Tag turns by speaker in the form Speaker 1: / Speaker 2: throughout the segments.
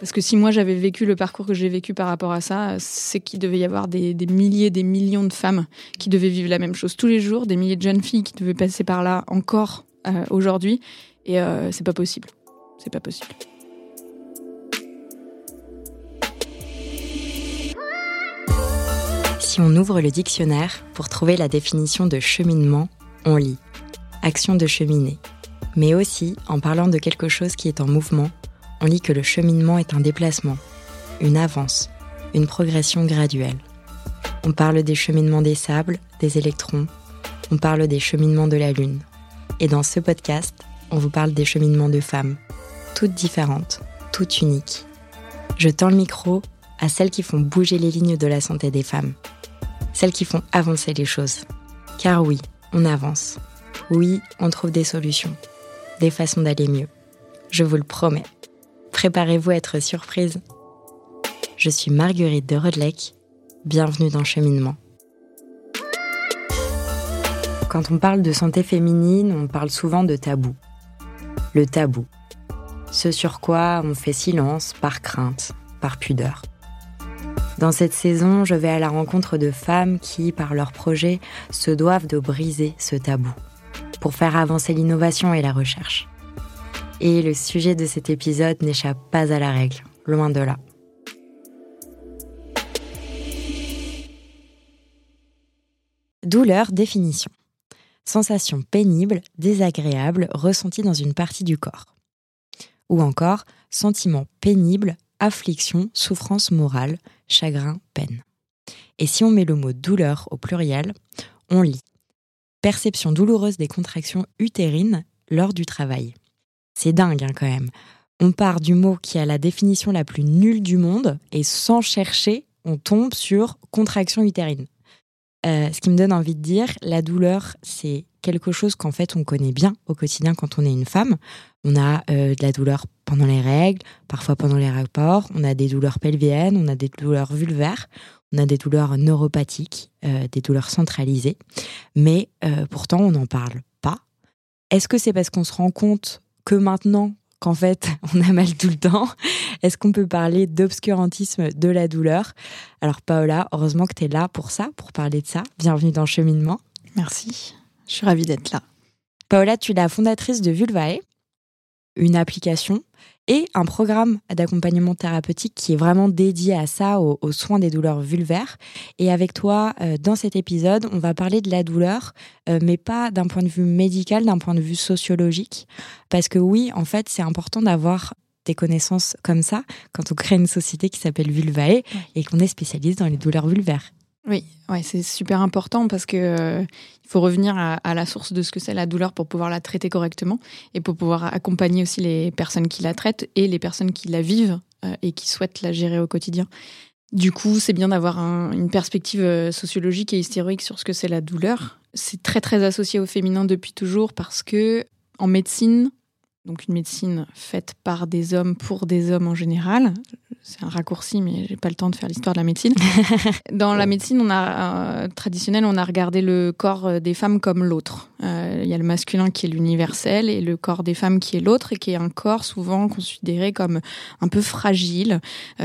Speaker 1: Parce que si moi j'avais vécu le parcours que j'ai vécu par rapport à ça, c'est qu'il devait y avoir des, milliers, des millions de femmes qui devaient vivre la même chose tous les jours, des milliers de jeunes filles qui devaient passer par là encore euh, aujourd'hui. Et euh, c'est pas possible. C'est pas possible.
Speaker 2: Si on ouvre le dictionnaire pour trouver la définition de cheminement, on lit action de cheminer. Mais aussi, en parlant de quelque chose qui est en mouvement, on lit que le cheminement est un déplacement, une avance, une progression graduelle. On parle des cheminements des sables, des électrons, on parle des cheminements de la Lune. Et dans ce podcast, on vous parle des cheminements de femmes, toutes différentes, toutes uniques. Je tends le micro à celles qui font bouger les lignes de la santé des femmes, celles qui font avancer les choses. Car oui, on avance. Oui, on trouve des solutions, des façons d'aller mieux. Je vous le promets. Préparez-vous à être surprise. Je suis Marguerite de Rodelec. Bienvenue dans Cheminement. Quand on parle de santé féminine, on parle souvent de tabou. Le tabou. Ce sur quoi on fait silence par crainte, par pudeur. Dans cette saison, je vais à la rencontre de femmes qui, par leur projet, se doivent de briser ce tabou pour faire avancer l'innovation et la recherche. Et le sujet de cet épisode n'échappe pas à la règle, loin de là. Douleur, définition. Sensation pénible, désagréable, ressentie dans une partie du corps. Ou encore, sentiment pénible, affliction, souffrance morale, chagrin, peine. Et si on met le mot douleur au pluriel, on lit perception douloureuse des contractions utérines lors du travail. C'est dingue hein, quand même. On part du mot qui a la définition la plus nulle du monde et sans chercher, on tombe sur contraction utérine. Euh, ce qui me donne envie de dire, la douleur, c'est quelque chose qu'en fait on connaît bien au quotidien quand on est une femme. On a euh, de la douleur pendant les règles, parfois pendant les rapports, on a des douleurs pelviennes, on a des douleurs vulvaires, on a des douleurs neuropathiques, euh, des douleurs centralisées, mais pourtant on n'en parle pas. Est-ce que c'est parce qu'on se rend compte que maintenant qu'en fait on a mal tout le temps? Est-ce qu'on peut parler d'obscurantisme de la douleur? Alors Paola, heureusement que tu es là pour ça, pour parler de ça. Bienvenue dans Cheminement.
Speaker 1: Merci, je suis ravie d'être là.
Speaker 2: Paola, tu es la fondatrice de Vulvae, une application et un programme d'accompagnement thérapeutique qui est vraiment dédié à ça, aux, soins des douleurs vulvaires. Et avec toi, euh, dans cet épisode, on va parler de la douleur, euh, mais pas d'un point de vue médical, d'un point de vue sociologique. Parce que oui, en fait, c'est important d'avoir des connaissances comme ça quand on crée une société qui s'appelle Vulvae et qu'on est spécialiste dans les douleurs vulvaires.
Speaker 1: Oui, ouais, c'est super important parce que euh, il faut revenir à, la source de ce que c'est la douleur pour pouvoir la traiter correctement et pour pouvoir accompagner aussi les personnes qui la traitent et les personnes qui la vivent euh, et qui souhaitent la gérer au quotidien. Du coup, c'est bien d'avoir une perspective euh, sociologique et historique sur ce que c'est la douleur. C'est très très associé au féminin depuis toujours parce que en médecine, donc une médecine faite par des hommes pour des hommes en général c'est un raccourci, mais j'ai pas le temps de faire l'histoire de la médecine. Dans la médecine, on a euh, traditionnelle, on a regardé le corps euh, des femmes comme l'autre. Euh, il y a le masculin qui est l'universel et le corps des femmes qui est l'autre, et qui est un corps souvent considéré comme un peu fragile,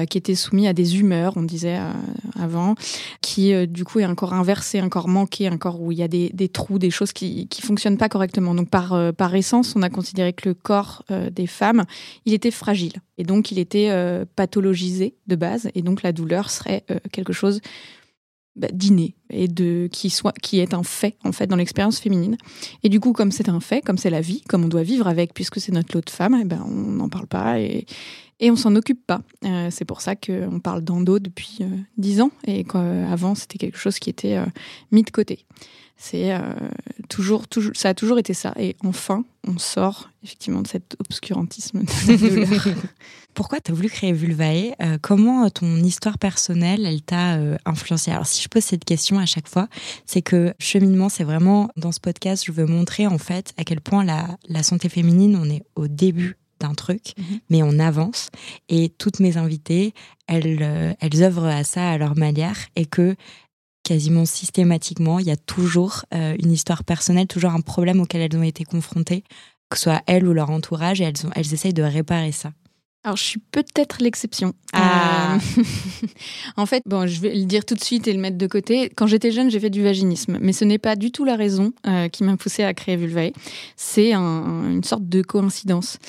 Speaker 1: qui était soumis à des humeurs, on disait avant, qui du coup est un corps inversé, un corps manqué, un corps où il y a des, des trous, des choses qui qui fonctionnent pas correctement. Donc par par essence, on a considéré que le corps des femmes, il était fragile, et donc il était pathologique de base, et donc la douleur serait euh, quelque chose bah, d'inné et de qui soit qui est un fait en fait dans l'expérience féminine. Et du coup, comme c'est un fait, comme c'est la vie, comme on doit vivre avec, puisque c'est notre lot de femmes, et eh ben on n'en parle pas et et on s'en occupe pas. Euh, c'est pour ça qu'on parle d'endo depuis euh, dix ans et qu'avant c'était quelque chose qui était mis de côté. C'est euh, toujours, toujours, ça a toujours été ça. Et enfin, on sort effectivement de cet obscurantisme.
Speaker 2: Pourquoi tu as voulu créer Vulvae euh, Comment euh, ton histoire personnelle, elle t'a influencé Alors, si je pose cette question à chaque fois, c'est que cheminement, c'est vraiment dans ce podcast, je veux montrer en fait à quel point la, la santé féminine, on est au début d'un truc, mhm. mais on avance. Et toutes mes invitées, elles, elles œuvrent à ça à leur manière et que quasiment systématiquement, il y a toujours euh, une histoire personnelle, toujours un problème auquel elles ont été confrontées que ce soit elles ou leur entourage, et elles, ont, elles essayent de réparer ça
Speaker 1: alors, je suis peut-être l'exception.
Speaker 2: Ah.
Speaker 1: Euh, en fait, bon, je vais le dire tout de suite et le mettre de côté. Quand j'étais jeune, j'ai fait du vaginisme, mais ce n'est pas du tout la raison euh, qui m'a poussée à créer Vulvae. C'est une sorte de coïncidence.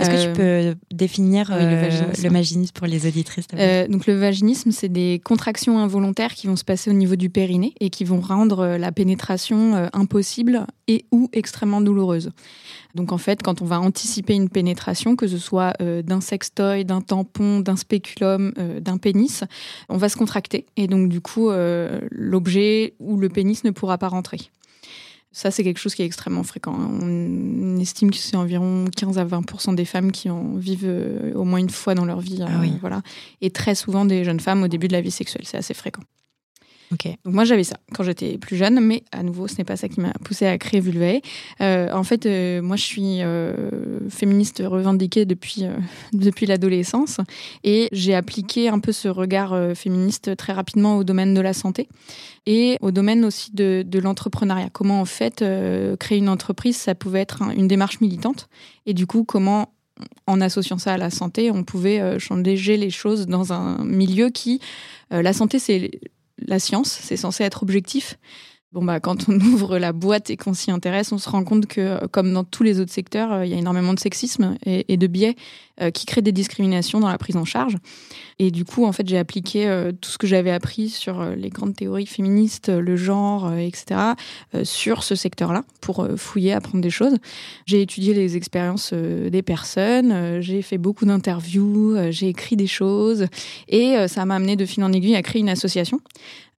Speaker 2: Est-ce que tu peux définir le, vaginisme. pour les auditrices
Speaker 1: Donc, le vaginisme, c'est des contractions involontaires qui vont se passer au niveau du périnée et qui vont rendre la pénétration impossible et ou extrêmement douloureuse. Donc en fait, quand on va anticiper une pénétration, que ce soit euh, d'un sextoy, d'un tampon, d'un spéculum, euh, d'un pénis, on va se contracter et donc du coup, euh, l'objet ou le pénis ne pourra pas rentrer. Ça, c'est quelque chose qui est extrêmement fréquent. On estime que c'est environ 15 à 20% des femmes qui en vivent au moins une fois dans leur vie.
Speaker 2: Ah
Speaker 1: voilà. Et très souvent des jeunes femmes au début de la vie sexuelle. C'est assez fréquent.
Speaker 2: Donc
Speaker 1: moi j'avais ça quand j'étais plus jeune, mais à nouveau ce n'est pas ça qui m'a poussée à créer Vulvae. Euh, en fait, euh, moi je suis euh, féministe revendiquée depuis depuis l'adolescence et j'ai appliqué un peu ce regard féministe très rapidement au domaine de la santé et au domaine aussi de, de l'entrepreneuriat. Comment en fait créer une entreprise, ça pouvait être une démarche militante et du coup comment en associant ça à la santé, on pouvait changer les choses dans un milieu qui, la santé, c'est la science, c'est censé être objectif. Bon bah quand on ouvre la boîte et qu'on s'y intéresse, on se rend compte que comme dans tous les autres secteurs, euh, il y a énormément de sexisme et, de biais euh, qui créent des discriminations dans la prise en charge. Et du coup, en fait, j'ai appliqué euh, tout ce que j'avais appris sur les grandes théories féministes, le genre, etc., sur ce secteur-là pour fouiller, apprendre des choses. J'ai étudié les expériences des personnes, j'ai fait beaucoup d'interviews, j'ai écrit des choses et ça m'a amené de fil en aiguille à créer une association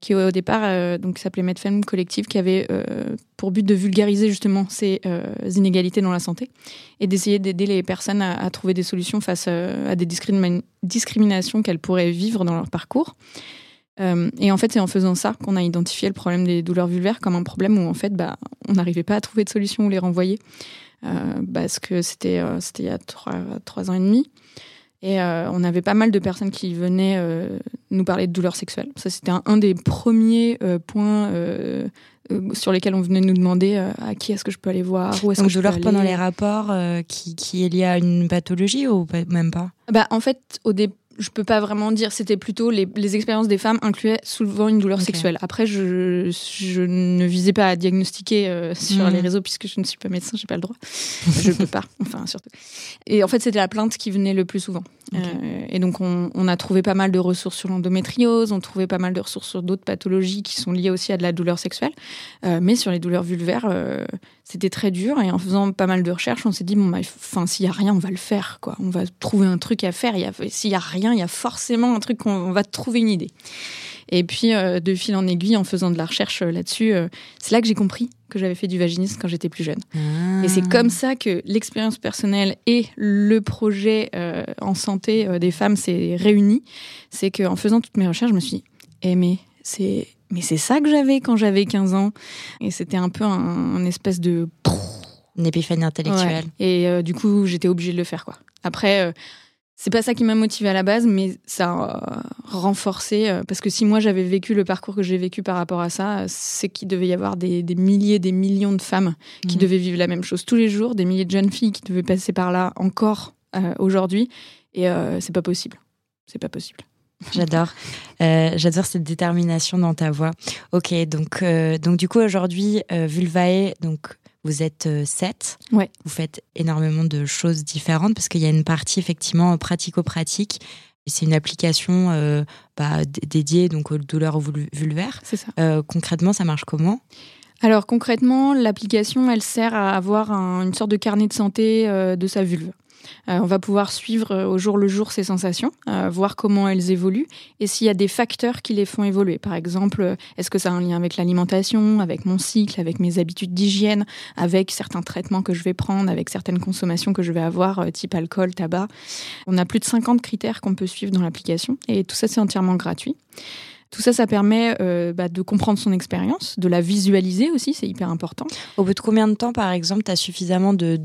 Speaker 1: qui au départ euh, donc s'appelait Medfem Collective, qui avait euh, pour but de vulgariser justement ces euh, inégalités dans la santé et d'essayer d'aider les personnes à, trouver des solutions face à des discriminations qu'elles pourraient vivre dans leur parcours. et en fait, c'est en faisant ça qu'on a identifié le problème des douleurs vulvaires comme un problème où en fait, bah, on n'arrivait pas à trouver de solution ou les renvoyer parce que c'était c'était il y a trois, trois ans et demi. Et euh, on avait pas mal de personnes qui venaient euh, nous parler de douleurs sexuelles. Ça, c'était un, des premiers euh, points sur lesquels on venait nous demander à qui est-ce que je peux aller voir, où est-ce que je
Speaker 2: douleur
Speaker 1: peux aller.
Speaker 2: pendant les rapports qui, qui est liée à une pathologie ou même pas?
Speaker 1: Bah, En fait, au début, je peux pas vraiment dire. C'était plutôt les, expériences des femmes incluaient souvent une douleur sexuelle. Après, je, je, ne visais pas à diagnostiquer euh, sur les mm. réseaux puisque je ne suis pas médecin, j'ai pas le droit. je peux pas, enfin surtout. Et en fait, c'était la plainte qui venait le plus souvent. Euh, et donc, on, a trouvé pas mal de ressources sur l'endométriose, on trouvait pas mal de ressources sur d'autres pathologies qui sont liées aussi à de la douleur sexuelle. Euh, mais sur les douleurs vulvaires, c'était très dur. Et en faisant pas mal de recherches, on s'est dit bon, bah, enfin, s'il y a rien, on va le faire, quoi. On va trouver un truc à faire. S'il y a rien, il y a forcément un truc qu'on va trouver une idée. Et puis, euh, de fil en aiguille, en faisant de la recherche euh, là-dessus, euh, c'est là que j'ai compris que j'avais fait du vaginisme quand j'étais plus jeune. Et c'est comme ça que l'expérience personnelle et le projet en santé des femmes s'est réuni. C'est qu'en faisant toutes mes recherches, je me suis dit, eh mais c'est mais c'est ça que j'avais quand j'avais 15 ans. Et c'était un peu un, espèce de...
Speaker 2: Une épiphanie intellectuelle.
Speaker 1: Et du coup, j'étais obligée de le faire. quoi. Après, c'est pas ça qui m'a motivé à la base, mais ça a renforcé. Euh, parce que si moi j'avais vécu le parcours que j'ai vécu par rapport à ça, c'est qu'il devait y avoir des, milliers, des millions de femmes qui mhm. devaient vivre la même chose tous les jours, des milliers de jeunes filles qui devaient passer par là encore euh, aujourd'hui. Et euh, c'est pas possible. C'est pas possible.
Speaker 2: J'adore, j'adore cette détermination dans ta voix. Ok, donc donc du coup aujourd'hui Vulvae, donc vous êtes euh, sept.
Speaker 1: Ouais.
Speaker 2: Vous faites énormément de choses différentes parce qu'il y a une partie effectivement pratico-pratique. C'est une application euh, bah, dédiée donc aux douleurs vulvaires.
Speaker 1: C'est ça.
Speaker 2: Euh, concrètement, ça marche comment?
Speaker 1: Alors concrètement, l'application, elle sert à avoir une sorte de carnet de santé de sa vulve. Euh, on va pouvoir suivre euh, au jour le jour ces sensations, euh, voir comment elles évoluent et s'il y a des facteurs qui les font évoluer. Par exemple, est-ce que ça a un lien avec l'alimentation, avec mon cycle, avec mes habitudes d'hygiène, avec certains traitements que je vais prendre, avec certaines consommations que je vais avoir, type alcool, tabac? On a plus de 50 critères qu'on peut suivre dans l'application et tout ça c'est entièrement gratuit. Tout ça, ça permet euh, bah, de comprendre son expérience, de la visualiser aussi, c'est hyper important.
Speaker 2: Au bout de combien de temps, par exemple, tu as suffisamment de,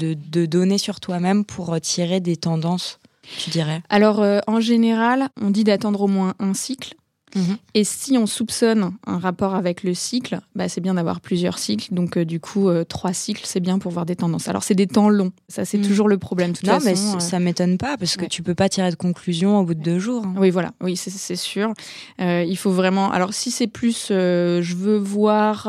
Speaker 2: données sur toi-même pour euh, tirer des tendances, tu dirais?
Speaker 1: Alors, euh, en général, on dit d'attendre au moins un cycle. Mhm. Et si on soupçonne un rapport avec le cycle, bah, c'est bien d'avoir plusieurs cycles. Donc, du coup, trois cycles, c'est bien pour voir des tendances. Alors, c'est des temps longs. Ça, c'est mhm. toujours le problème. De toute
Speaker 2: non, mais ça m'étonne pas parce que tu peux pas tirer de conclusion au bout de deux jours. Hein.
Speaker 1: Oui, voilà. Oui, c'est sûr. il faut vraiment. Alors, si c'est plus, je veux voir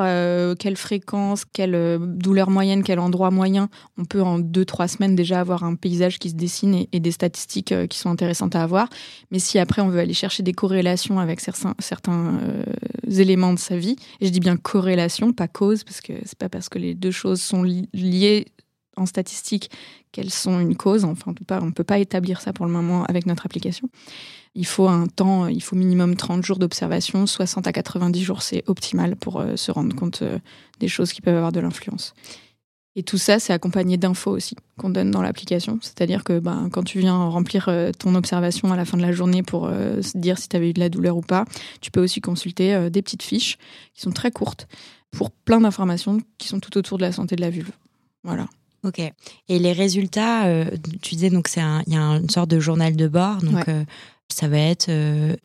Speaker 1: quelle fréquence, quelle douleur moyenne, quel endroit moyen, on peut en deux, trois semaines déjà avoir un paysage qui se dessine et, des statistiques euh, qui sont intéressantes à avoir. Mais si après on veut aller chercher des corrélations avec certains, certains euh, éléments de sa vie, et je dis bien corrélation, pas cause, parce que c'est pas parce que les deux choses sont liées en statistique qu'elles sont une cause. Enfin, on ne peut pas établir ça pour le moment avec notre application. Il faut un temps, il faut minimum 30 jours d'observation, 60 à 90 jours, c'est optimal pour euh, se rendre compte des choses qui peuvent avoir de l'influence. Et tout ça, c'est accompagné d'infos aussi qu'on donne dans l'application. C'est-à-dire que ben, quand tu viens remplir euh, ton observation à la fin de la journée pour euh, dire si tu avais eu de la douleur ou pas, tu peux aussi consulter euh, des petites fiches qui sont très courtes pour plein d'informations qui sont tout autour de la santé de la vulve. Voilà.
Speaker 2: Ok. Et les résultats, tu disais donc c'est il y a une sorte de journal de bord, donc ça va être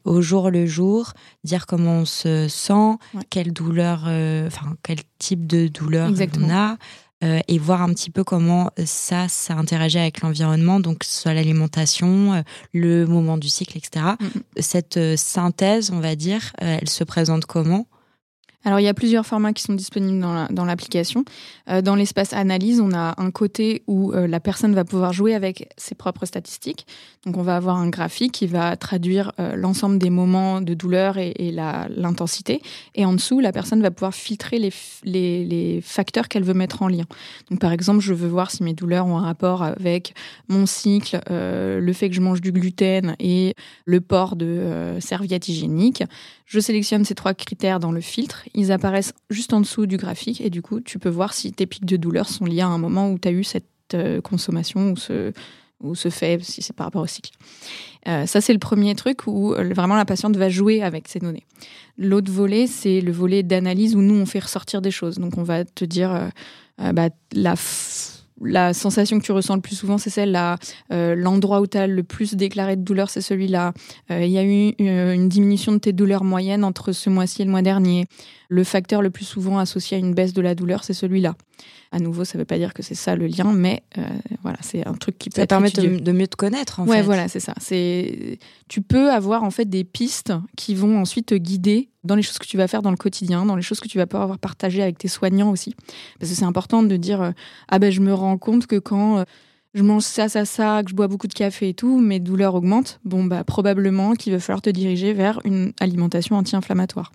Speaker 2: au jour le jour, dire comment on se sent, quelle douleur, enfin quel type de douleur on a, euh, et voir un petit peu comment ça, ça interagit avec l'environnement, donc soit l'alimentation, euh, le moment du cycle, etc. Mm, mm. Cette euh, synthèse, on va dire, elle se présente comment?
Speaker 1: Alors, il y a plusieurs formats qui sont disponibles dans l'application. Euh, dans l'espace analyse, on a un côté où euh, la personne va pouvoir jouer avec ses propres statistiques. Donc, on va avoir un graphique qui va traduire euh, l'ensemble des moments de douleur et, l'intensité. Et en dessous, la personne va pouvoir filtrer les, les, les facteurs qu'elle veut mettre en lien. Donc, par exemple, je veux voir si mes douleurs ont un rapport avec mon cycle, le fait que je mange du gluten et le port de serviettes hygiéniques. Je sélectionne ces trois critères dans le filtre ils apparaissent juste en dessous du graphique et du coup, tu peux voir si tes pics de douleur sont liés à un moment où tu as eu cette euh, consommation ou ce, ou ce fait, si c'est par rapport au cycle. Euh, ça, c'est le premier truc où euh, vraiment la patiente va jouer avec ces données. L'autre volet, c'est le volet d'analyse où nous, on fait ressortir des choses. Donc, on va te dire bah, la la sensation que tu ressens le plus souvent, c'est celle-là. L'endroit où tu as le plus déclaré de douleur, c'est celui-là. Il y a eu une diminution de tes douleurs moyennes entre ce mois-ci et le mois dernier. Le facteur le plus souvent associé à une baisse de la douleur, c'est celui-là. À nouveau, ça ne veut pas dire que c'est ça le lien, mais voilà, c'est un truc qui peut
Speaker 2: ça permet de, mieux te connaître. En
Speaker 1: ouais, voilà, c'est ça. C'est tu peux avoir en fait des pistes qui vont ensuite te guider dans les choses que tu vas faire dans le quotidien, dans les choses que tu vas pouvoir avoir partagées avec tes soignants aussi. Parce que c'est important de dire euh, ah ben je me rends compte que quand euh, je mange ça, ça, ça, que je bois beaucoup de café et tout, mes douleurs augmentent. Bon bah probablement qu'il va falloir te diriger vers une alimentation anti-inflammatoire.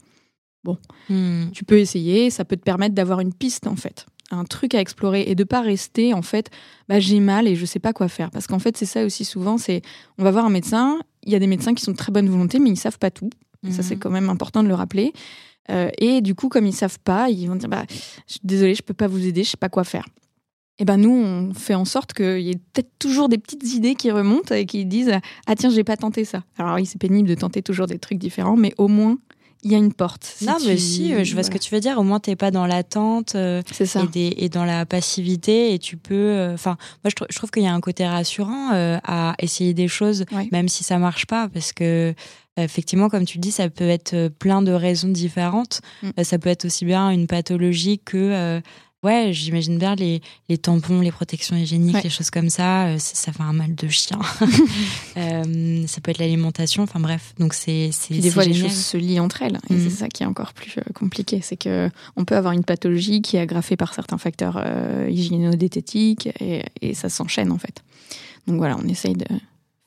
Speaker 1: Bon, hmm. tu peux essayer, ça peut te permettre d'avoir une piste en fait un truc à explorer et de pas rester en fait bah, j'ai mal et je sais pas quoi faire parce qu'en fait c'est ça aussi souvent c'est on va voir un médecin il y a des médecins qui sont de très bonne volonté mais ils savent pas tout ça, c'est mhm. quand même important de le rappeler. Euh, et du coup, comme ils savent pas, ils vont dire bah, désolé, je peux pas vous aider, je sais pas quoi faire. Et ben nous, on fait en sorte qu'il y ait peut-être toujours des petites idées qui remontent et qui disent ah tiens, j'ai pas tenté ça. Alors oui, c'est pénible de tenter toujours des trucs différents, mais au moins il y a une porte.
Speaker 2: non, mais si, euh, je vois ce que tu veux dire. Au moins, tu n'es pas dans l'attente euh, et, et, dans la passivité et tu peux. Enfin, moi, je, trouve qu'il y a un côté rassurant à essayer des choses, même si ça marche pas, parce que effectivement, comme tu le dis, ça peut être euh, plein de raisons différentes. Mm. Euh, ça peut être aussi bien une pathologie que, euh, ouais, j'imagine bien les, les, tampons, les protections hygiéniques, les choses comme ça, ça, fait un mal de chien. ça peut être l'alimentation, enfin bref. Donc c'est
Speaker 1: des fois les choses se lient entre elles, et c'est mm. ça qui est encore plus compliqué, c'est que on peut avoir une pathologie qui est aggravée par certains facteurs hygiéno-diététiques et, et ça s'enchaîne en fait. Donc voilà, on essaye de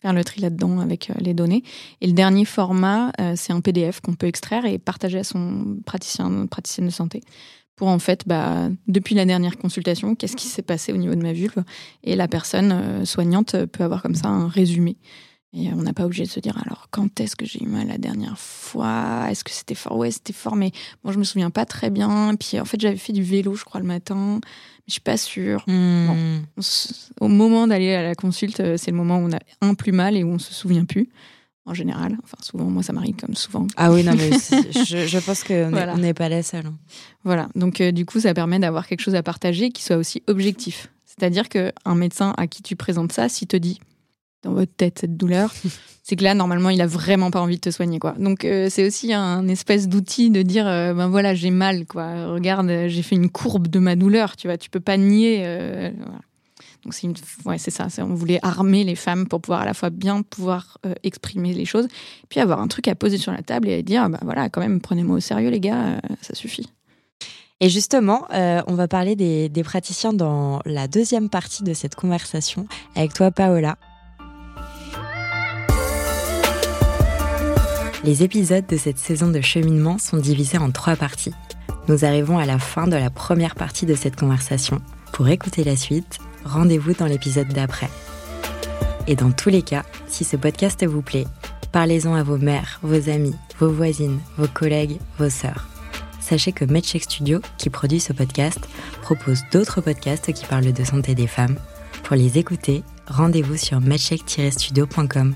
Speaker 1: faire le tri là-dedans avec euh, les données. Et le dernier format, euh, c'est un PDF qu'on peut extraire et partager à son praticien, praticienne de santé pour en fait, bah, depuis la dernière consultation, qu'est-ce qui s'est passé au niveau de ma vulve Et la personne euh, soignante peut avoir comme ça un résumé. Et on n'a pas obligé de se dire alors quand est-ce que j'ai eu mal la dernière fois? Est-ce que c'était fort? Ouais, c'était fort, mais bon, je me souviens pas très bien. Puis en fait, j'avais fait du vélo, je crois, le matin. Je suis pas sûre. Hmm. au moment d'aller à la consulte, euh, c'est le moment où on a un plus mal et où on se souvient plus. En général, enfin souvent, moi ça m'arrive comme souvent.
Speaker 2: Ah oui, non mais je, pense qu'on n'est pas la seule. Hein.
Speaker 1: Voilà, donc euh, du coup ça permet d'avoir quelque chose à partager qui soit aussi objectif. C'est-à-dire qu'un médecin à qui tu présentes ça, s'il te dit dans votre tête cette douleur, c'est que là normalement il a vraiment pas envie de te soigner quoi. Donc euh, c'est aussi un espèce d'outil de dire euh, ben voilà j'ai mal quoi. Regarde j'ai fait une courbe de ma douleur tu vois tu peux pas nier. Donc c'est ouais ça on voulait armer les femmes pour pouvoir à la fois bien pouvoir exprimer les choses puis avoir un truc à poser sur la table et dire ben voilà quand même prenez-moi au sérieux les gars ça suffit.
Speaker 2: Et justement, on va parler des, praticiens dans la deuxième partie de cette conversation avec toi, Paola. Les épisodes de cette saison de cheminement sont divisés en trois parties. Nous arrivons à la fin de la première partie de cette conversation. Pour écouter la suite, rendez-vous dans l'épisode d'après. Et dans tous les cas, si ce podcast vous plaît, parlez-en à vos mères, vos amis, vos voisines, vos collègues, vos sœurs. Sachez que MedCheck Studio, qui produit ce podcast, propose d'autres podcasts qui parlent de santé des femmes. Pour les écouter, rendez-vous sur medcheck-studio.com.